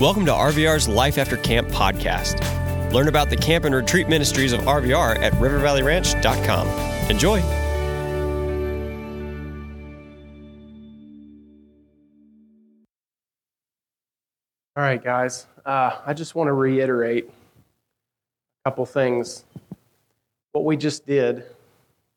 Welcome to RVR's Life After Camp podcast. Learn about the camp and retreat ministries of RVR at rivervalleyranch.com. Enjoy. All right, guys. Uh, I just want to reiterate a couple things. What we just did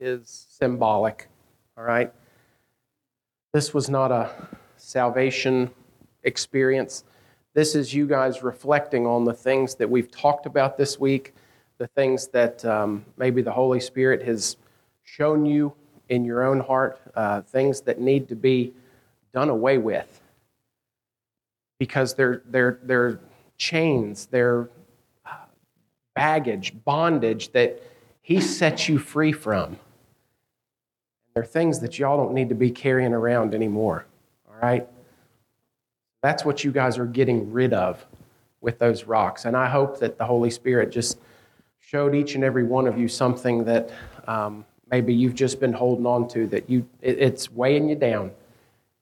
is symbolic, all right? This was not a salvation experience. This is you guys reflecting on the things that we've talked about this week, the things that um, maybe the Holy Spirit has shown you in your own heart, uh, things that need to be done away with because they're, they're, they're chains, they're uh, baggage, bondage that He sets you free from. They're things that y'all don't need to be carrying around anymore, all right? That's what you guys are getting rid of with those rocks. And I hope that the Holy Spirit just showed each and every one of you something that um, maybe you've just been holding on to, that you, it, it's weighing you down,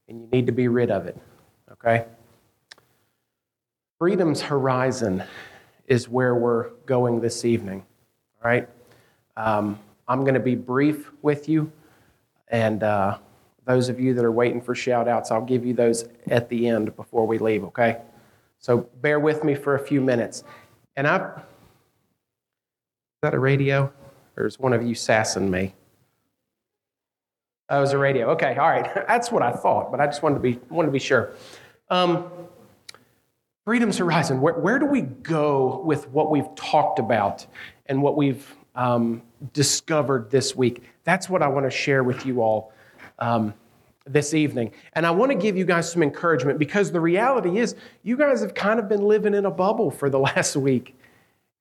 and you need to be rid of it, okay? Freedom's horizon is where we're going this evening. All right? Um, I'm going to be brief with you, and uh, those of you that are waiting for shout outs, I'll give you those at the end before we leave, okay? So bear with me for a few minutes. And I. Is that a radio? Or is one of you sassing me? Oh, it was a radio. Okay, all right. That's what I thought, but I just wanted to be, wanted to be sure. Um, Freedom's Horizon, where, where, do we go with what we've talked about and what we've um, discovered this week? That's what I want to share with you all um, this evening. And I want to give you guys some encouragement because the reality is, you guys have kind of been living in a bubble for the last week.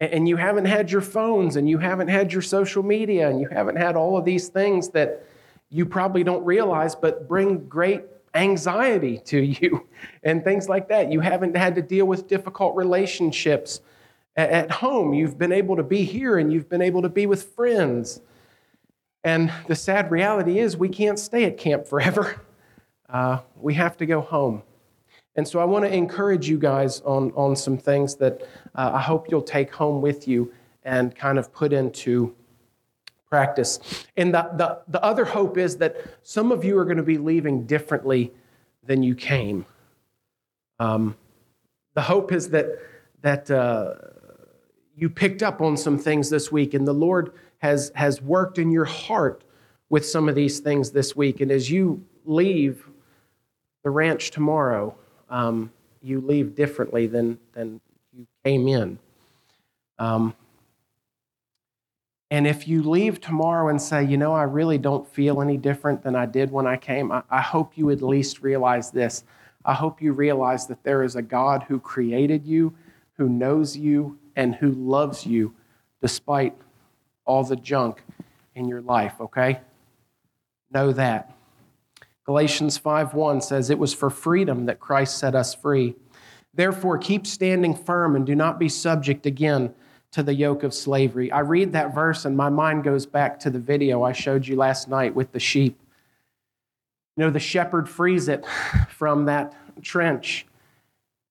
And you haven't had your phones, and you haven't had your social media, and you haven't had all of these things that you probably don't realize but bring great anxiety to you and things like that. You haven't had to deal with difficult relationships at home. You've been able to be here and you've been able to be with friends. And the sad reality is, we can't stay at camp forever. Uh, we have to go home. And so I want to encourage you guys on, on some things that uh, I hope you'll take home with you and kind of put into practice. And the, the, the other hope is that some of you are going to be leaving differently than you came. Um, the hope is that, that uh, you picked up on some things this week, and the Lord has, has worked in your heart with some of these things this week. And as you leave the ranch tomorrow, um, you leave differently than, than you came in. Um, and if you leave tomorrow and say, you know, I really don't feel any different than I did when I came, I, I hope you at least realize this. I hope you realize that there is a God who created you, who knows you, and who loves you despite all the junk in your life, okay? Know that. Galatians 5:1 says it was for freedom that Christ set us free. Therefore keep standing firm and do not be subject again to the yoke of slavery. I read that verse and my mind goes back to the video I showed you last night with the sheep. You know, the shepherd frees it from that trench.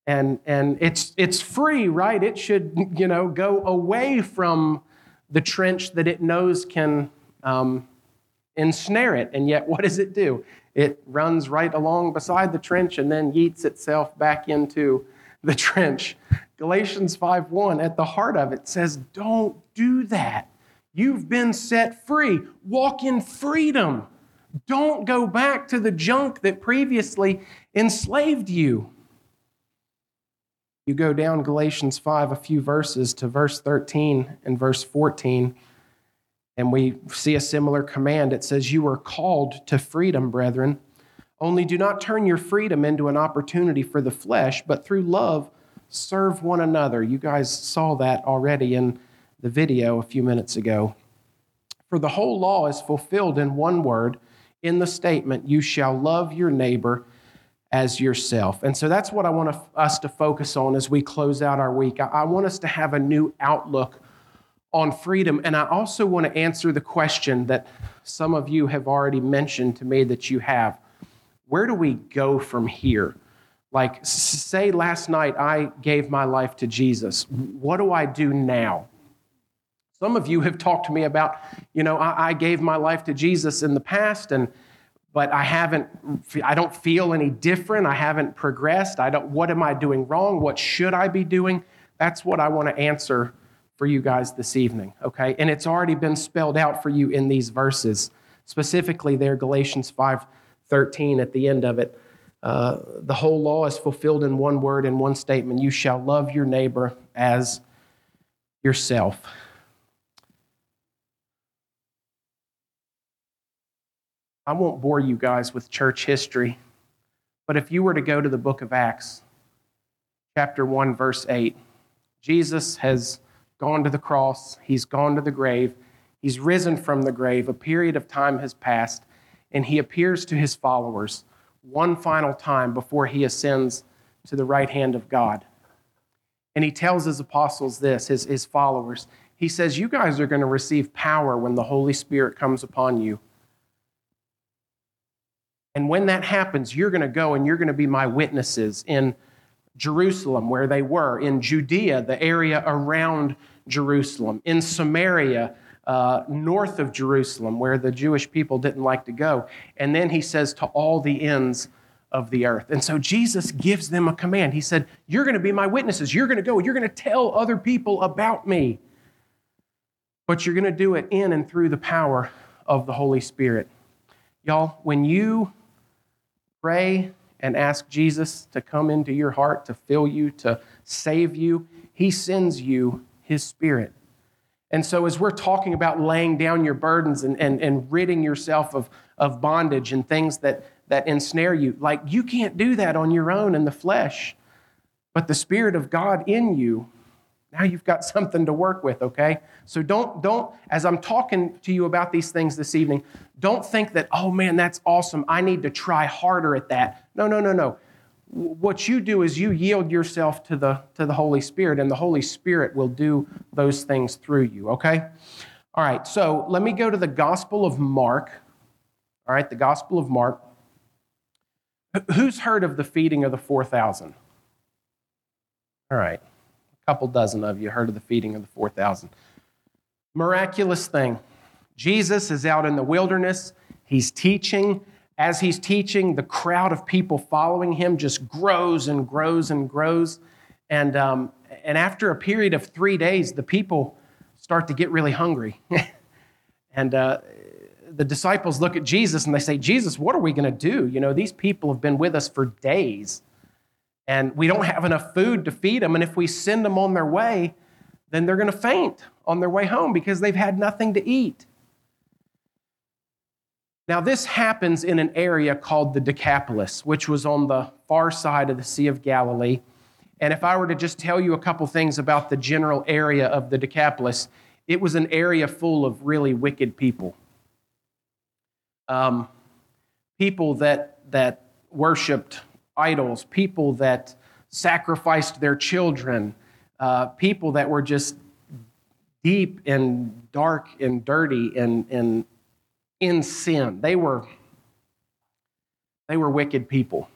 And, and it's, it's free, right? It should, you know, go away from the trench that it knows can um, ensnare it. And yet, what does it do? It runs right along beside the trench and then yeets itself back into the trench. Galatians 5:1 at the heart of it says, "Don't do that. You've been set free. Walk in freedom. Don't go back to the junk that previously enslaved you." You go down Galatians 5 a few verses to verse 13 and verse 14, and we see a similar command. It says, You are called to freedom, brethren. Only do not turn your freedom into an opportunity for the flesh, but through love serve one another. You guys saw that already in the video a few minutes ago. For the whole law is fulfilled in one word in the statement, You shall love your neighbor as yourself. And so that's what I want us to focus on as we close out our week. I want us to have a new outlook on freedom. And I also want to answer the question that some of you have already mentioned to me that you have Where do we go from here? Like, say last night I gave my life to Jesus. What do I do now? Some of you have talked to me about, you know, I, I gave my life to Jesus in the past, and but I haven't, I don't feel any different. I haven't progressed. I don't, what am I doing wrong? What should I be doing? That's what I want to answer for you guys this evening, okay? And it's already been spelled out for you in these verses, specifically there, Galatians 5 13 at the end of it. Uh, the whole law is fulfilled in one word, in one statement you shall love your neighbor as yourself. I won't bore you guys with church history, but if you were to go to the book of Acts, chapter 1, verse 8, Jesus has gone to the cross, he's gone to the grave, he's risen from the grave, a period of time has passed, and he appears to his followers one final time before he ascends to the right hand of God. And he tells his apostles this, his, his followers. He says, You guys are going to receive power when the Holy Spirit comes upon you. And when that happens, you're going to go and you're going to be my witnesses in Jerusalem, where they were, in Judea, the area around Jerusalem, in Samaria, uh, north of Jerusalem, where the Jewish people didn't like to go. And then he says, to all the ends of the earth. And so Jesus gives them a command. He said, You're going to be my witnesses. You're going to go. You're going to tell other people about me. But you're going to do it in and through the power of the Holy Spirit. Y'all, when you pray and ask Jesus to come into your heart, to fill you, to save you, He sends you His Spirit. And so, as we're talking about laying down your burdens and, and, and ridding yourself of, of bondage and things that, that ensnare you, like you can't do that on your own in the flesh. But the Spirit of God in you now you've got something to work with, okay? So don't, don't, as I'm talking to you about these things this evening, don't think that, oh man, that's awesome. I need to try harder at that. No, no, no, no. What you do is you yield yourself to the, to the Holy Spirit, and the Holy Spirit will do those things through you, okay? All right, so let me go to the Gospel of Mark. All right, the Gospel of Mark. Who's heard of the feeding of the 4,000? All right couple dozen of you heard of the feeding of the 4,000. Miraculous thing. Jesus is out in the wilderness, he's teaching. As he's teaching, the crowd of people following him just grows and grows and grows. And, um, and after a period of three days, the people start to get really hungry. and uh, the disciples look at Jesus and they say, Jesus, what are we going to do? You know, these people have been with us for days and we don't have enough food to feed them. And if we send them on their way, then they're going to faint on their way home because they've had nothing to eat. Now, this happens in an area called the Decapolis, which was on the far side of the Sea of Galilee. And if I were to just tell you a couple things about the general area of the Decapolis, it was an area full of really wicked people. Um, people that, that worshiped idols, people that sacrificed their children, uh, people that were just deep and dark and dirty and, and in sin. They were, they were wicked people.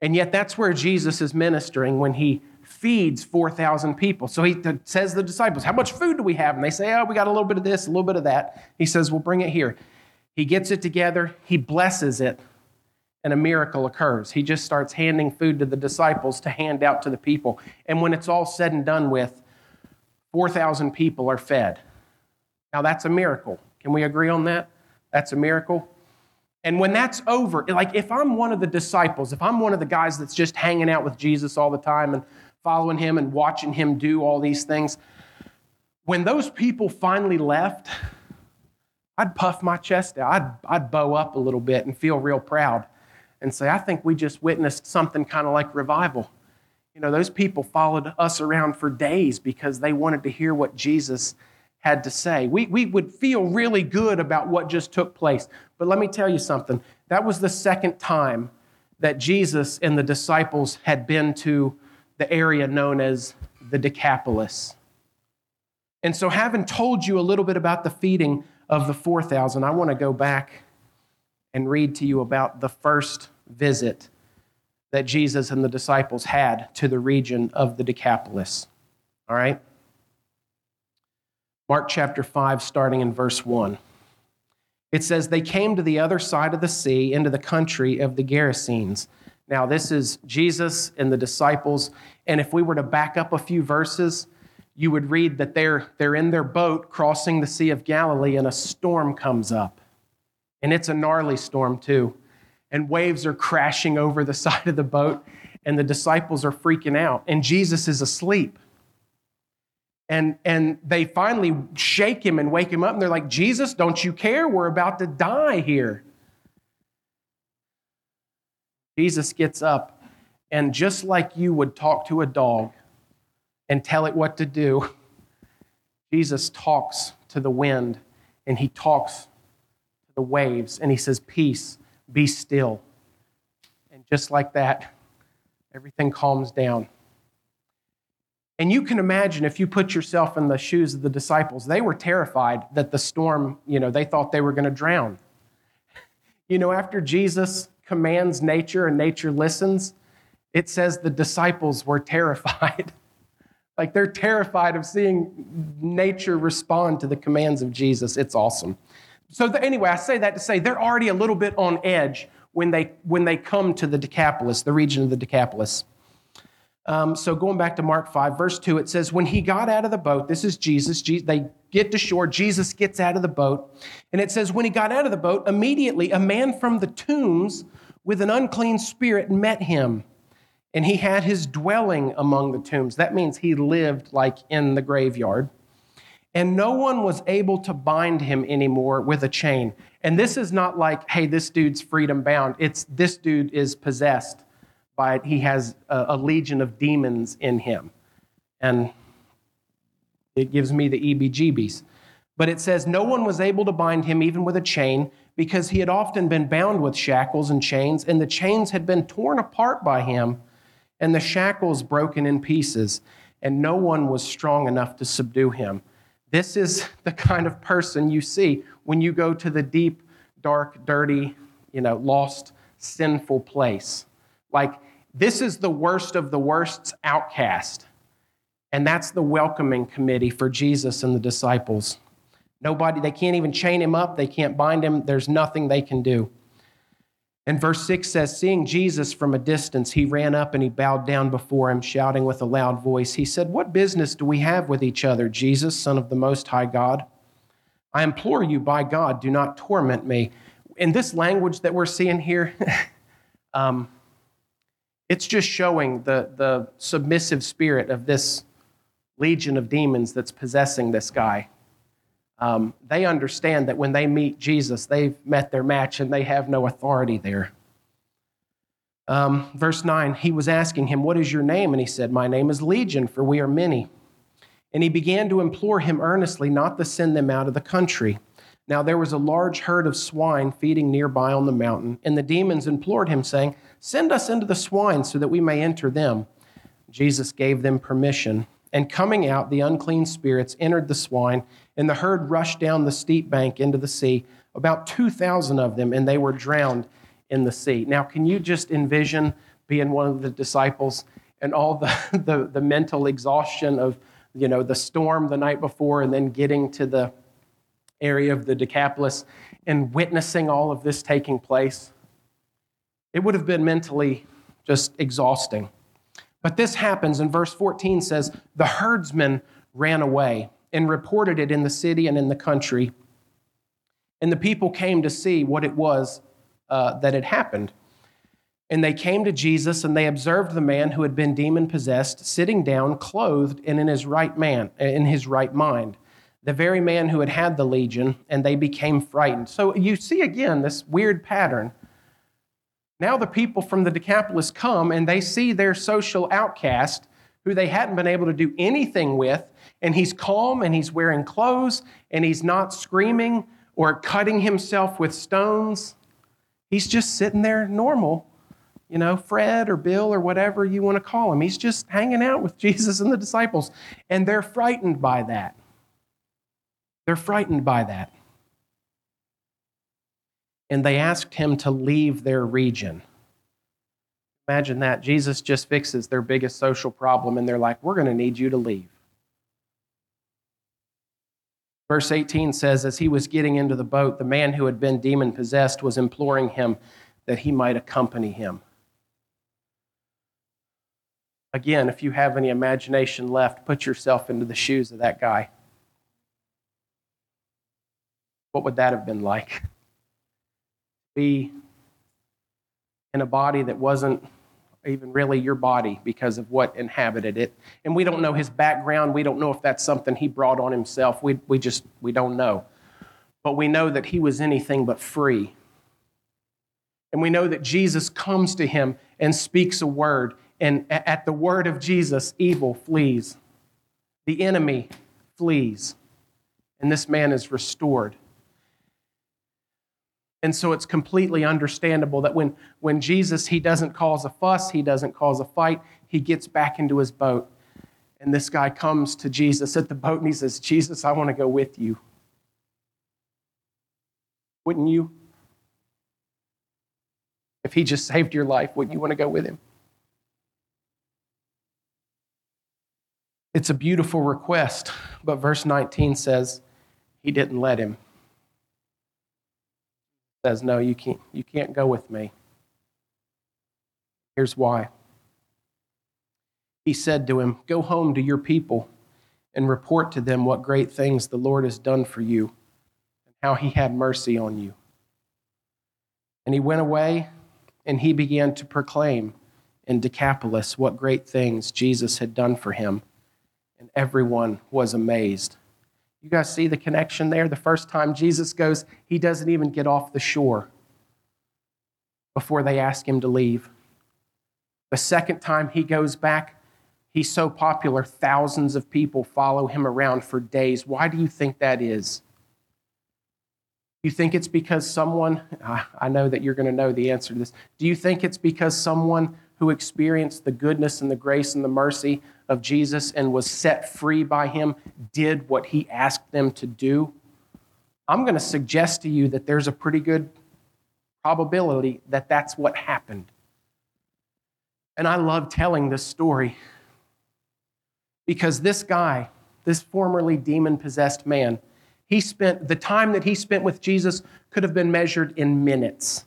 And yet, that's where Jesus is ministering when he feeds 4,000 people. So he says to the disciples, How much food do we have? And they say, Oh, we got a little bit of this, a little bit of that. He says, Well, bring it here. He gets it together, he blesses it, and a miracle occurs. He just starts handing food to the disciples to hand out to the people. And when it's all said and done with, 4,000 people are fed. Now that's a miracle. Can we agree on that? That's a miracle. And when that's over, like if I'm one of the disciples, if I'm one of the guys that's just hanging out with Jesus all the time and following him and watching him do all these things, when those people finally left, I'd puff my chest out. I'd, I'd bow up a little bit and feel real proud and say, I think we just witnessed something kind of like revival. You know, those people followed us around for days because they wanted to hear what Jesus had to say. We, we would feel really good about what just took place. But let me tell you something that was the second time that Jesus and the disciples had been to the area known as the Decapolis. And so, having told you a little bit about the feeding of the 4,000, I want to go back and read to you about the first visit that Jesus and the disciples had to the region of the Decapolis. All right? Mark chapter 5, starting in verse 1. It says, They came to the other side of the sea, into the country of the Gerasenes. Now, this is Jesus and the disciples. And if we were to back up a few verses, you would read that they're, they're in their boat crossing the Sea of Galilee, and a storm comes up. And it's a gnarly storm, too. And waves are crashing over the side of the boat, and the disciples are freaking out. And Jesus is asleep. And, and they finally shake him and wake him up, and they're like, Jesus, don't you care? We're about to die here. Jesus gets up, and just like you would talk to a dog and tell it what to do, Jesus talks to the wind and he talks to the waves and he says, Peace, be still. And just like that, everything calms down. And you can imagine if you put yourself in the shoes of the disciples, they were terrified that the storm, you know, they thought they were going to drown. You know, after Jesus commands nature and nature listens, it says the disciples were terrified. like they're terrified of seeing nature respond to the commands of Jesus. It's awesome. So, the, anyway, I say that to say they're already a little bit on edge when they, when they come to the Decapolis, the region of the Decapolis. Um, so going back to Mark 5, verse 2, it says, When he got out of the boat, this is Jesus, Jesus, they get to shore, Jesus gets out of the boat. And it says, When he got out of the boat, immediately a man from the tombs with an unclean spirit met him. And he had his dwelling among the tombs. That means he lived like in the graveyard. And no one was able to bind him anymore with a chain. And this is not like, hey, this dude's freedom bound. It's this dude is possessed by it. He has a, a legion of demons in him. And it gives me the EB jeebies. But it says, No one was able to bind him even with a chain because he had often been bound with shackles and chains, and the chains had been torn apart by him, and the shackles broken in pieces, and no one was strong enough to subdue him. This is the kind of person you see when you go to the deep, dark, dirty, you know, lost, sinful place. Like, this is the worst of the worst's outcast. And that's the welcoming committee for Jesus and the disciples. Nobody, they can't even chain him up, they can't bind him, there's nothing they can do. And verse 6 says, Seeing Jesus from a distance, he ran up and he bowed down before him, shouting with a loud voice. He said, What business do we have with each other, Jesus, Son of the Most High God? I implore you, by God, do not torment me. In this language that we're seeing here, um, it's just showing the, the submissive spirit of this legion of demons that's possessing this guy. Um, they understand that when they meet Jesus, they've met their match and they have no authority there. Um, verse 9, he was asking him, What is your name? And he said, My name is Legion, for we are many. And he began to implore him earnestly not to send them out of the country. Now there was a large herd of swine feeding nearby on the mountain, and the demons implored him, saying, Send us into the swine so that we may enter them. Jesus gave them permission. And coming out, the unclean spirits entered the swine, and the herd rushed down the steep bank into the sea, about 2,000 of them, and they were drowned in the sea. Now, can you just envision being one of the disciples and all the, the, the mental exhaustion of you know the storm the night before and then getting to the area of the Decapolis and witnessing all of this taking place? It would have been mentally just exhausting. But this happens, and verse 14 says, The herdsmen ran away and reported it in the city and in the country. And the people came to see what it was uh, that had happened. And they came to Jesus and they observed the man who had been demon possessed sitting down, clothed and in his right man, in his right mind, the very man who had had the legion, and they became frightened. So you see again this weird pattern now the people from the Decapolis come and they see their social outcast who they hadn't been able to do anything with, and he's calm and he's wearing clothes and he's not screaming or cutting himself with stones. He's just sitting there normal, you know, Fred or Bill or whatever you want to call him. He's just hanging out with Jesus and the disciples, and they're frightened by that. They're frightened by that and they asked him to leave their region. Imagine that. Jesus just fixes their biggest social problem, and they're like, We're going to need you to leave. Verse 18 says, As he was getting into the boat, the man who had been demon possessed was imploring him that he might accompany him. Again, if you have any imagination left, put yourself into the shoes of that guy. What would that have been like? Be in a body that wasn't even really your body because of what inhabited it. And we don't know his background. We don't know if that's something he brought on himself. We, we just, we don't know. But we know that he was anything but free. And we know that Jesus comes to him and speaks a word. And at the word of Jesus, evil flees. The enemy flees. And this man is restored. And so it's completely understandable that when, when Jesus, he doesn't cause a fuss, he doesn't cause a fight, he gets back into his boat. And this guy comes to Jesus at the boat and he says, Jesus, I want to go with you. Wouldn't you? If he just saved your life, wouldn't you want to go with him? It's a beautiful request, but verse 19 says he didn't let him says, No, you can't, you can't go with me. Here's why. He said to him, Go home to your people and report to them what great things the Lord has done for you and how he had mercy on you. And he went away and he began to proclaim in Decapolis what great things Jesus had done for him. And everyone was amazed. You guys see the connection there? The first time Jesus goes, he doesn't even get off the shore before they ask him to leave. The second time he goes back, he's so popular, thousands of people follow him around for days. Why do you think that is? You think it's because someone, I know that you're going to know the answer to this. Do you think it's because someone who experienced the goodness and the grace and the mercy of Jesus and was set free by him did what he asked them to do, I'm going to suggest to you that there's a pretty good probability that that's what happened. And I love telling this story because this guy, this formerly demon possessed man, he spent the time that he spent with Jesus could have been measured in minutes.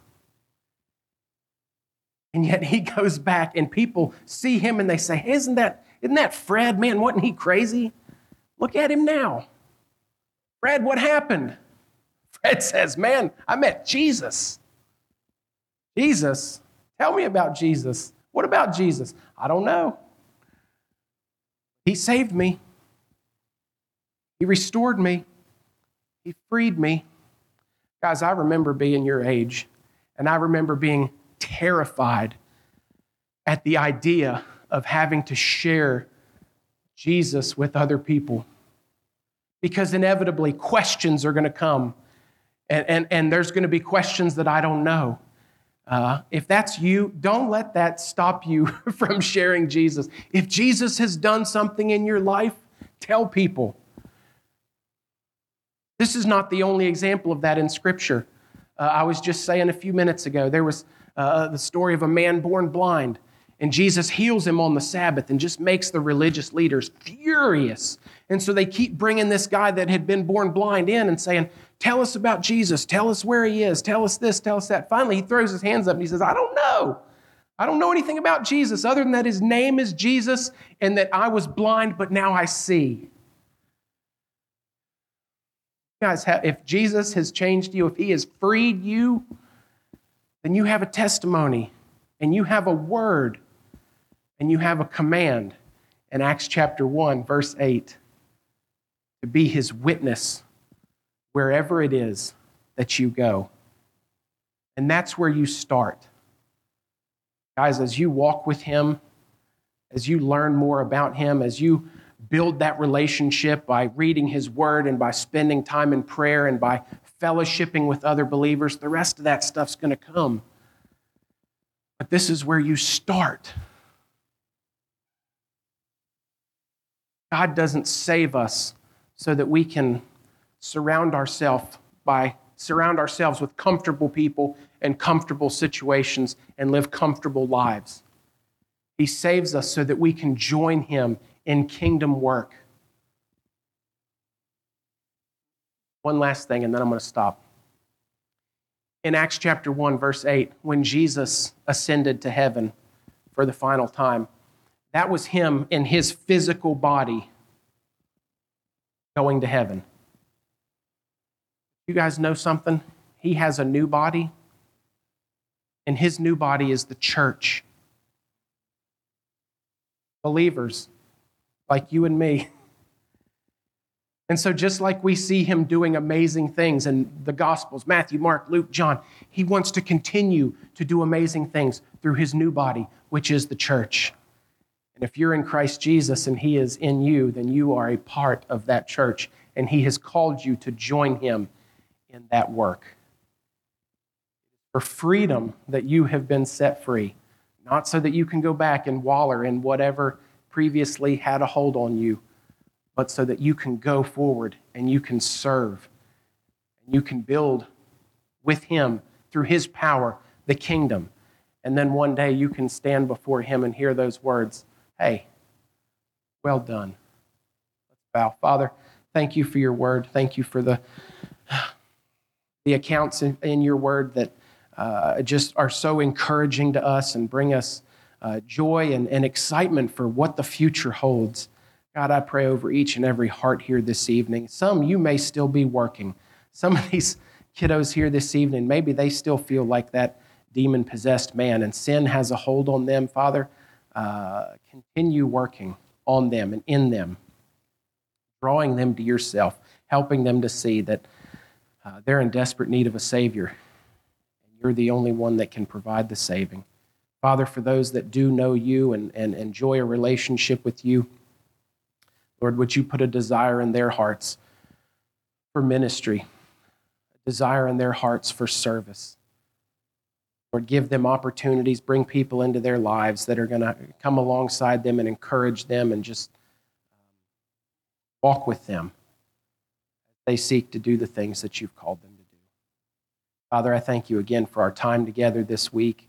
And yet he goes back and people see him and they say, Isn't that, isn't that Fred? Man, wasn't he crazy? Look at him now. Fred, what happened? Fred says, Man, I met Jesus. Jesus? Tell me about Jesus. What about Jesus? I don't know. He saved me. He restored me. He freed me. Guys, I remember being your age, and I remember being terrified at the idea of having to share Jesus with other people. Because inevitably, questions are going to come, and, and, and there's going to be questions that I don't know. Uh, if that's you, don't let that stop you from sharing Jesus. If Jesus has done something in your life, tell people. This is not the only example of that in Scripture. Uh, I was just saying a few minutes ago, there was uh, the story of a man born blind. And Jesus heals him on the Sabbath and just makes the religious leaders furious. And so they keep bringing this guy that had been born blind in and saying, Tell us about Jesus. Tell us where he is. Tell us this. Tell us that. Finally, he throws his hands up and he says, I don't know. I don't know anything about Jesus other than that his name is Jesus and that I was blind, but now I see. Guys, if Jesus has changed you, if he has freed you, then you have a testimony and you have a word and you have a command in Acts chapter 1, verse 8, to be his witness wherever it is that you go. And that's where you start. Guys, as you walk with him, as you learn more about him, as you build that relationship by reading his word and by spending time in prayer and by fellowshipping with other believers, the rest of that stuff's going to come. But this is where you start. God doesn't save us so that we can surround ourselves by surround ourselves with comfortable people and comfortable situations and live comfortable lives. He saves us so that we can join Him in kingdom work. One last thing, and then I'm going to stop. In Acts chapter 1, verse 8, when Jesus ascended to heaven for the final time, that was Him in His physical body going to heaven. You guys know something? He has a new body, and His new body is the church believers like you and me. And so, just like we see him doing amazing things in the Gospels Matthew, Mark, Luke, John he wants to continue to do amazing things through his new body, which is the church. And if you're in Christ Jesus and he is in you, then you are a part of that church, and he has called you to join him in that work. For freedom that you have been set free not so that you can go back and waller in whatever previously had a hold on you, but so that you can go forward and you can serve. And you can build with Him through His power the kingdom. And then one day you can stand before Him and hear those words Hey, well done. Let's bow. Father, thank you for your word. Thank you for the, the accounts in, in your word that uh, just are so encouraging to us and bring us uh, joy and, and excitement for what the future holds. God, I pray over each and every heart here this evening. Some you may still be working. Some of these kiddos here this evening, maybe they still feel like that demon possessed man and sin has a hold on them. Father, uh, continue working on them and in them, drawing them to yourself, helping them to see that uh, they're in desperate need of a Savior And you're the only one that can provide the saving. Father, for those that do know you and, and enjoy a relationship with you, Lord, would you put a desire in their hearts for ministry, a desire in their hearts for service? Lord, give them opportunities, bring people into their lives that are going to come alongside them and encourage them and just um, walk with them as they seek to do the things that you've called them. To do. Father, I thank you again for our time together this week.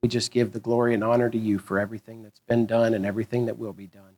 We just give the glory and honor to you for everything that's been done and everything that will be done.